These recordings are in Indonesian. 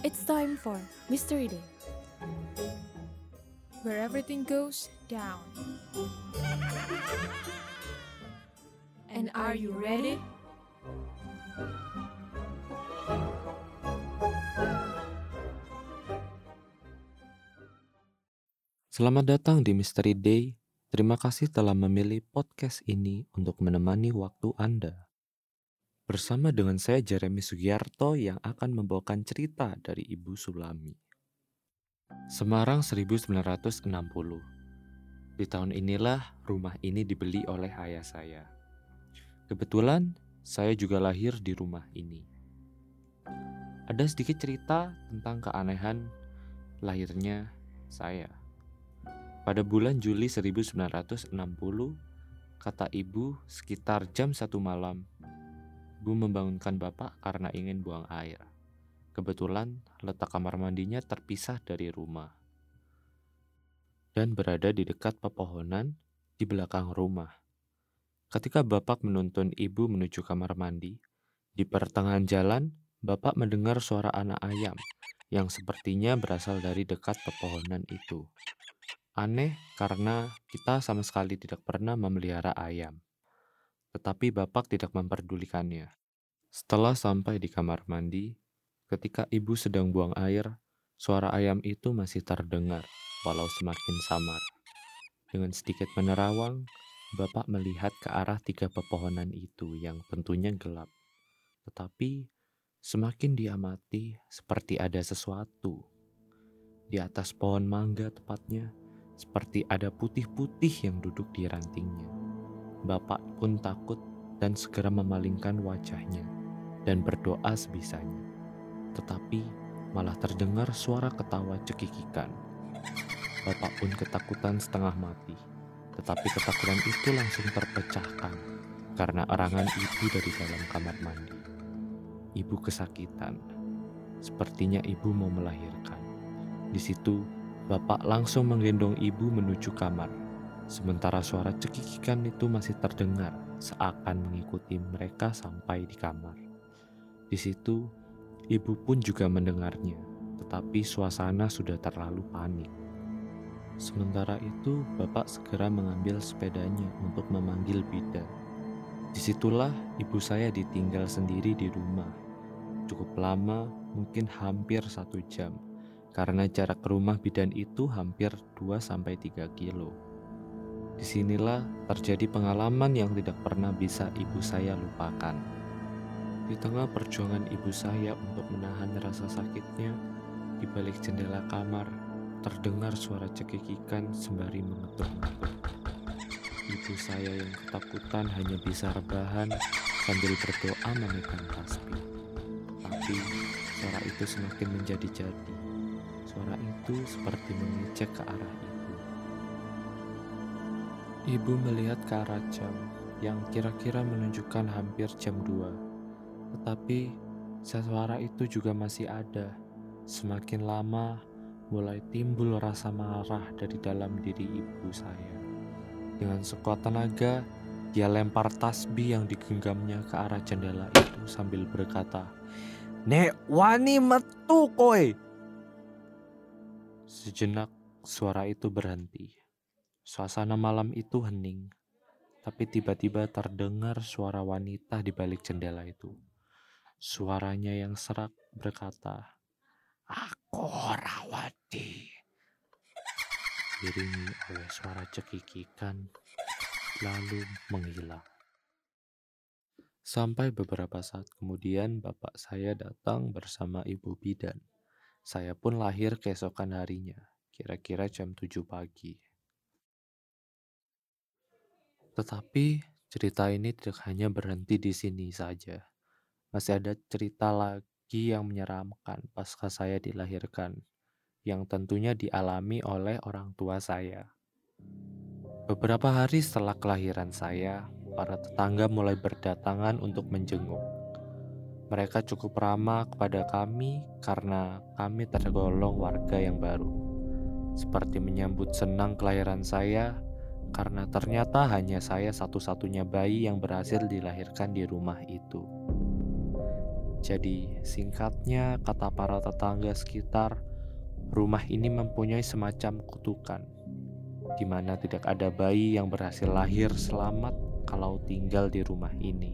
It's time for Mystery Day, where everything goes down. And are you ready? Selamat datang di Mystery Day. Terima kasih telah memilih podcast ini untuk menemani waktu Anda. Bersama dengan saya Jeremy Sugiarto yang akan membawakan cerita dari Ibu Sulami. Semarang 1960. Di tahun inilah rumah ini dibeli oleh ayah saya. Kebetulan saya juga lahir di rumah ini. Ada sedikit cerita tentang keanehan lahirnya saya. Pada bulan Juli 1960, kata ibu sekitar jam satu malam, ibu membangunkan bapak karena ingin buang air. Kebetulan letak kamar mandinya terpisah dari rumah dan berada di dekat pepohonan di belakang rumah. Ketika bapak menuntun ibu menuju kamar mandi, di pertengahan jalan, bapak mendengar suara anak ayam yang sepertinya berasal dari dekat pepohonan itu. Aneh karena kita sama sekali tidak pernah memelihara ayam. Tetapi bapak tidak memperdulikannya. Setelah sampai di kamar mandi, ketika ibu sedang buang air, suara ayam itu masih terdengar, walau semakin samar. Dengan sedikit menerawang, bapak melihat ke arah tiga pepohonan itu yang tentunya gelap. Tetapi semakin diamati seperti ada sesuatu. Di atas pohon mangga tepatnya, seperti ada putih-putih yang duduk di rantingnya. Bapak pun takut dan segera memalingkan wajahnya dan berdoa sebisanya. Tetapi malah terdengar suara ketawa cekikikan. Bapak pun ketakutan setengah mati. Tetapi ketakutan itu langsung terpecahkan karena erangan ibu dari dalam kamar mandi. Ibu kesakitan. Sepertinya ibu mau melahirkan. Di situ Bapak langsung menggendong ibu menuju kamar. Sementara suara cekikikan itu masih terdengar seakan mengikuti mereka sampai di kamar. Di situ, ibu pun juga mendengarnya, tetapi suasana sudah terlalu panik. Sementara itu, bapak segera mengambil sepedanya untuk memanggil bidan. Di situlah ibu saya ditinggal sendiri di rumah. Cukup lama, mungkin hampir satu jam karena jarak rumah bidan itu hampir 2-3 kilo. Di sinilah terjadi pengalaman yang tidak pernah bisa ibu saya lupakan. Di tengah perjuangan ibu saya untuk menahan rasa sakitnya, di balik jendela kamar, terdengar suara cekikikan sembari mengetuk-ngetuk. Ibu saya yang ketakutan hanya bisa rebahan sambil berdoa memegang tasbih. Tapi suara itu semakin menjadi-jadi Suara itu seperti mengecek ke arah ibu. Ibu melihat ke arah jam yang kira-kira menunjukkan hampir jam 2. Tetapi suara itu juga masih ada. Semakin lama mulai timbul rasa marah dari dalam diri ibu saya. Dengan sekuat tenaga, dia lempar tasbih yang digenggamnya ke arah jendela itu sambil berkata, Nek wani metu koy, Sejenak suara itu berhenti. Suasana malam itu hening, tapi tiba-tiba terdengar suara wanita di balik jendela itu. Suaranya yang serak berkata, Aku Rawati. Diringi oleh suara cekikikan, lalu menghilang. Sampai beberapa saat kemudian bapak saya datang bersama ibu bidan. Saya pun lahir keesokan harinya, kira-kira jam 7 pagi. Tetapi cerita ini tidak hanya berhenti di sini saja. Masih ada cerita lagi yang menyeramkan pasca saya dilahirkan, yang tentunya dialami oleh orang tua saya. Beberapa hari setelah kelahiran saya, para tetangga mulai berdatangan untuk menjenguk. Mereka cukup ramah kepada kami karena kami tergolong warga yang baru. Seperti menyambut senang kelahiran saya karena ternyata hanya saya satu-satunya bayi yang berhasil dilahirkan di rumah itu. Jadi, singkatnya, kata para tetangga sekitar, rumah ini mempunyai semacam kutukan, di mana tidak ada bayi yang berhasil lahir selamat kalau tinggal di rumah ini.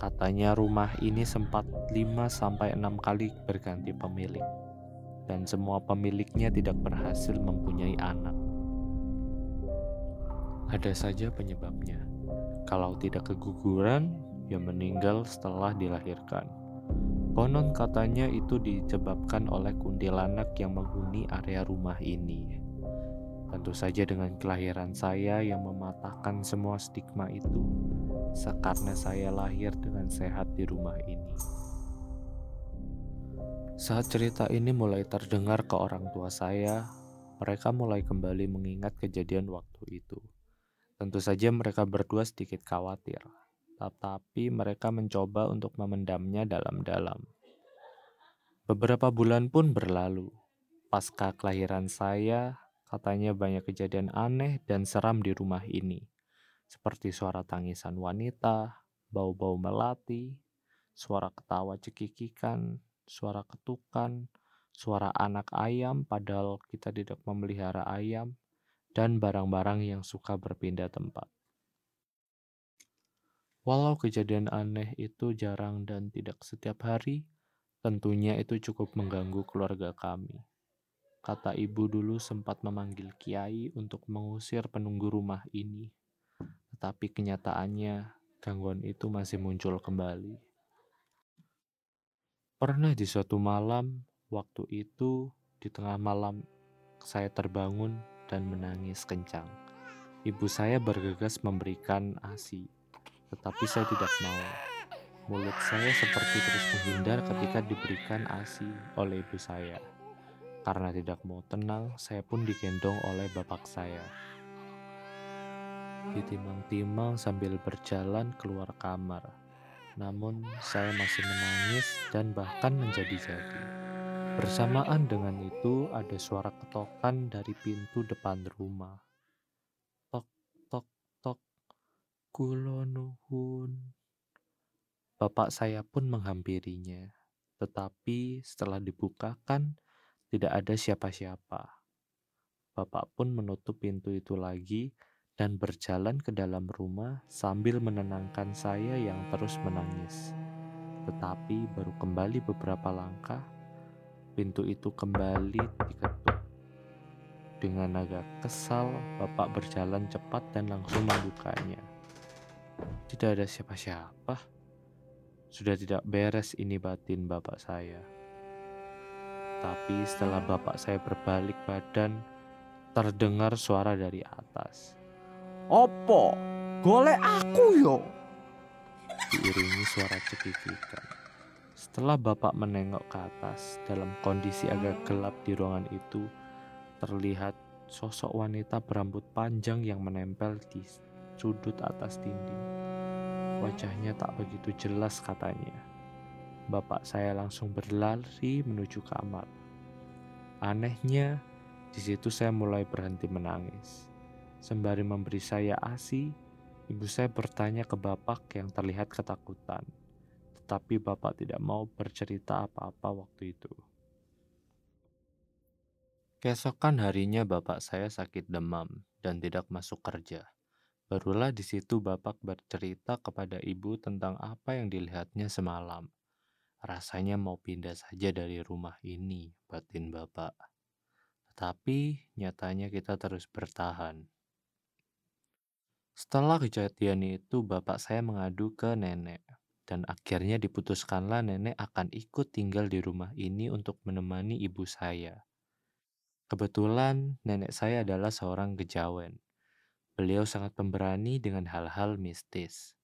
Katanya rumah ini sempat 5-6 kali berganti pemilik, dan semua pemiliknya tidak berhasil mempunyai anak. Ada saja penyebabnya. Kalau tidak keguguran, ya meninggal setelah dilahirkan. Konon katanya itu disebabkan oleh kuntilanak yang menghuni area rumah ini. Tentu saja dengan kelahiran saya yang mematahkan semua stigma itu, sekarena saya lahir dengan sehat di rumah ini. Saat cerita ini mulai terdengar ke orang tua saya, mereka mulai kembali mengingat kejadian waktu itu. Tentu saja mereka berdua sedikit khawatir, tetapi mereka mencoba untuk memendamnya dalam-dalam. Beberapa bulan pun berlalu. Pasca kelahiran saya, katanya banyak kejadian aneh dan seram di rumah ini, seperti suara tangisan wanita, bau-bau melati, suara ketawa cekikikan, suara ketukan, suara anak ayam padahal kita tidak memelihara ayam, dan barang-barang yang suka berpindah tempat. Walau kejadian aneh itu jarang dan tidak setiap hari, tentunya itu cukup mengganggu keluarga kami. Kata ibu dulu sempat memanggil kiai untuk mengusir penunggu rumah ini, tetapi kenyataannya gangguan itu masih muncul kembali. Pernah di suatu malam, waktu itu di tengah malam saya terbangun dan menangis kencang. Ibu saya bergegas memberikan ASI, tetapi saya tidak mau. Mulut saya seperti terus menghindar ketika diberikan ASI oleh ibu saya. Karena tidak mau tenang, saya pun digendong oleh bapak saya. Ditimang-timang sambil berjalan keluar kamar. Namun, saya masih menangis dan bahkan menjadi-jadi. Bersamaan dengan itu ada suara ketokan dari pintu depan rumah. Tok, tok, tok, kulonuhun. Bapak saya pun menghampirinya, tetapi setelah dibukakan tidak ada siapa-siapa. Bapak pun menutup pintu itu lagi dan berjalan ke dalam rumah sambil menenangkan saya yang terus menangis. Tetapi baru kembali beberapa langkah, Pintu itu kembali diketuk. Dengan agak kesal, Bapak berjalan cepat dan langsung membukanya. Tidak ada siapa-siapa. Sudah tidak beres ini batin Bapak saya. Tapi setelah Bapak saya berbalik badan, terdengar suara dari atas. Opo? Golek aku yo. Diiringi suara cekikikan. Setelah Bapak menengok ke atas, dalam kondisi agak gelap di ruangan itu, terlihat sosok wanita berambut panjang yang menempel di sudut atas dinding. Wajahnya tak begitu jelas katanya. Bapak saya langsung berlari menuju kamar. Anehnya, di situ saya mulai berhenti menangis. Sembari memberi saya ASI, ibu saya bertanya ke bapak yang terlihat ketakutan tapi bapak tidak mau bercerita apa-apa waktu itu. Keesokan harinya bapak saya sakit demam dan tidak masuk kerja. Barulah di situ bapak bercerita kepada ibu tentang apa yang dilihatnya semalam. Rasanya mau pindah saja dari rumah ini, batin bapak. Tetapi nyatanya kita terus bertahan. Setelah kejadian itu, bapak saya mengadu ke nenek dan akhirnya diputuskanlah nenek akan ikut tinggal di rumah ini untuk menemani ibu saya. Kebetulan nenek saya adalah seorang kejawen. Beliau sangat pemberani dengan hal-hal mistis.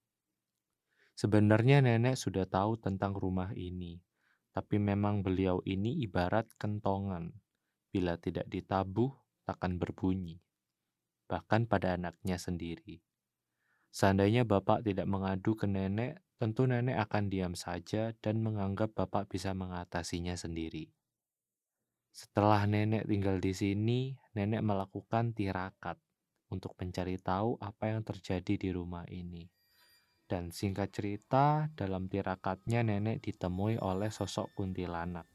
Sebenarnya nenek sudah tahu tentang rumah ini, tapi memang beliau ini ibarat kentongan. Bila tidak ditabuh, takkan berbunyi. Bahkan pada anaknya sendiri. Seandainya bapak tidak mengadu ke nenek, tentu nenek akan diam saja dan menganggap bapak bisa mengatasinya sendiri. Setelah nenek tinggal di sini, nenek melakukan tirakat untuk mencari tahu apa yang terjadi di rumah ini. Dan singkat cerita, dalam tirakatnya nenek ditemui oleh sosok kuntilanak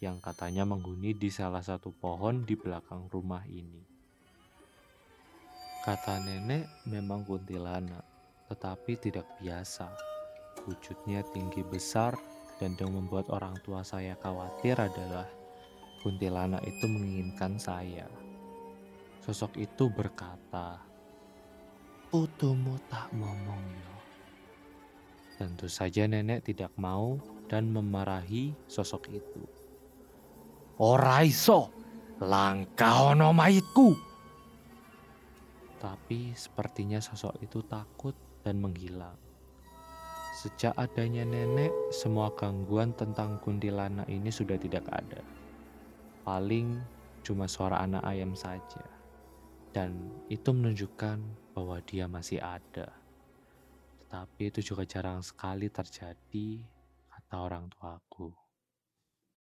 yang katanya menghuni di salah satu pohon di belakang rumah ini. Kata nenek memang kuntilanak, tetapi tidak biasa. Wujudnya tinggi besar dan yang membuat orang tua saya khawatir adalah kuntilanak itu menginginkan saya. Sosok itu berkata, Putumu tak ngomong yo. Tentu saja nenek tidak mau dan memarahi sosok itu. Ora iso, langkah ono. Tapi sepertinya sosok itu takut dan menghilang. Sejak adanya nenek, semua gangguan tentang kuntilanak ini sudah tidak ada. Paling cuma suara anak ayam saja. Dan itu menunjukkan bahwa dia masih ada. Tetapi itu juga jarang sekali terjadi, kata orang tuaku.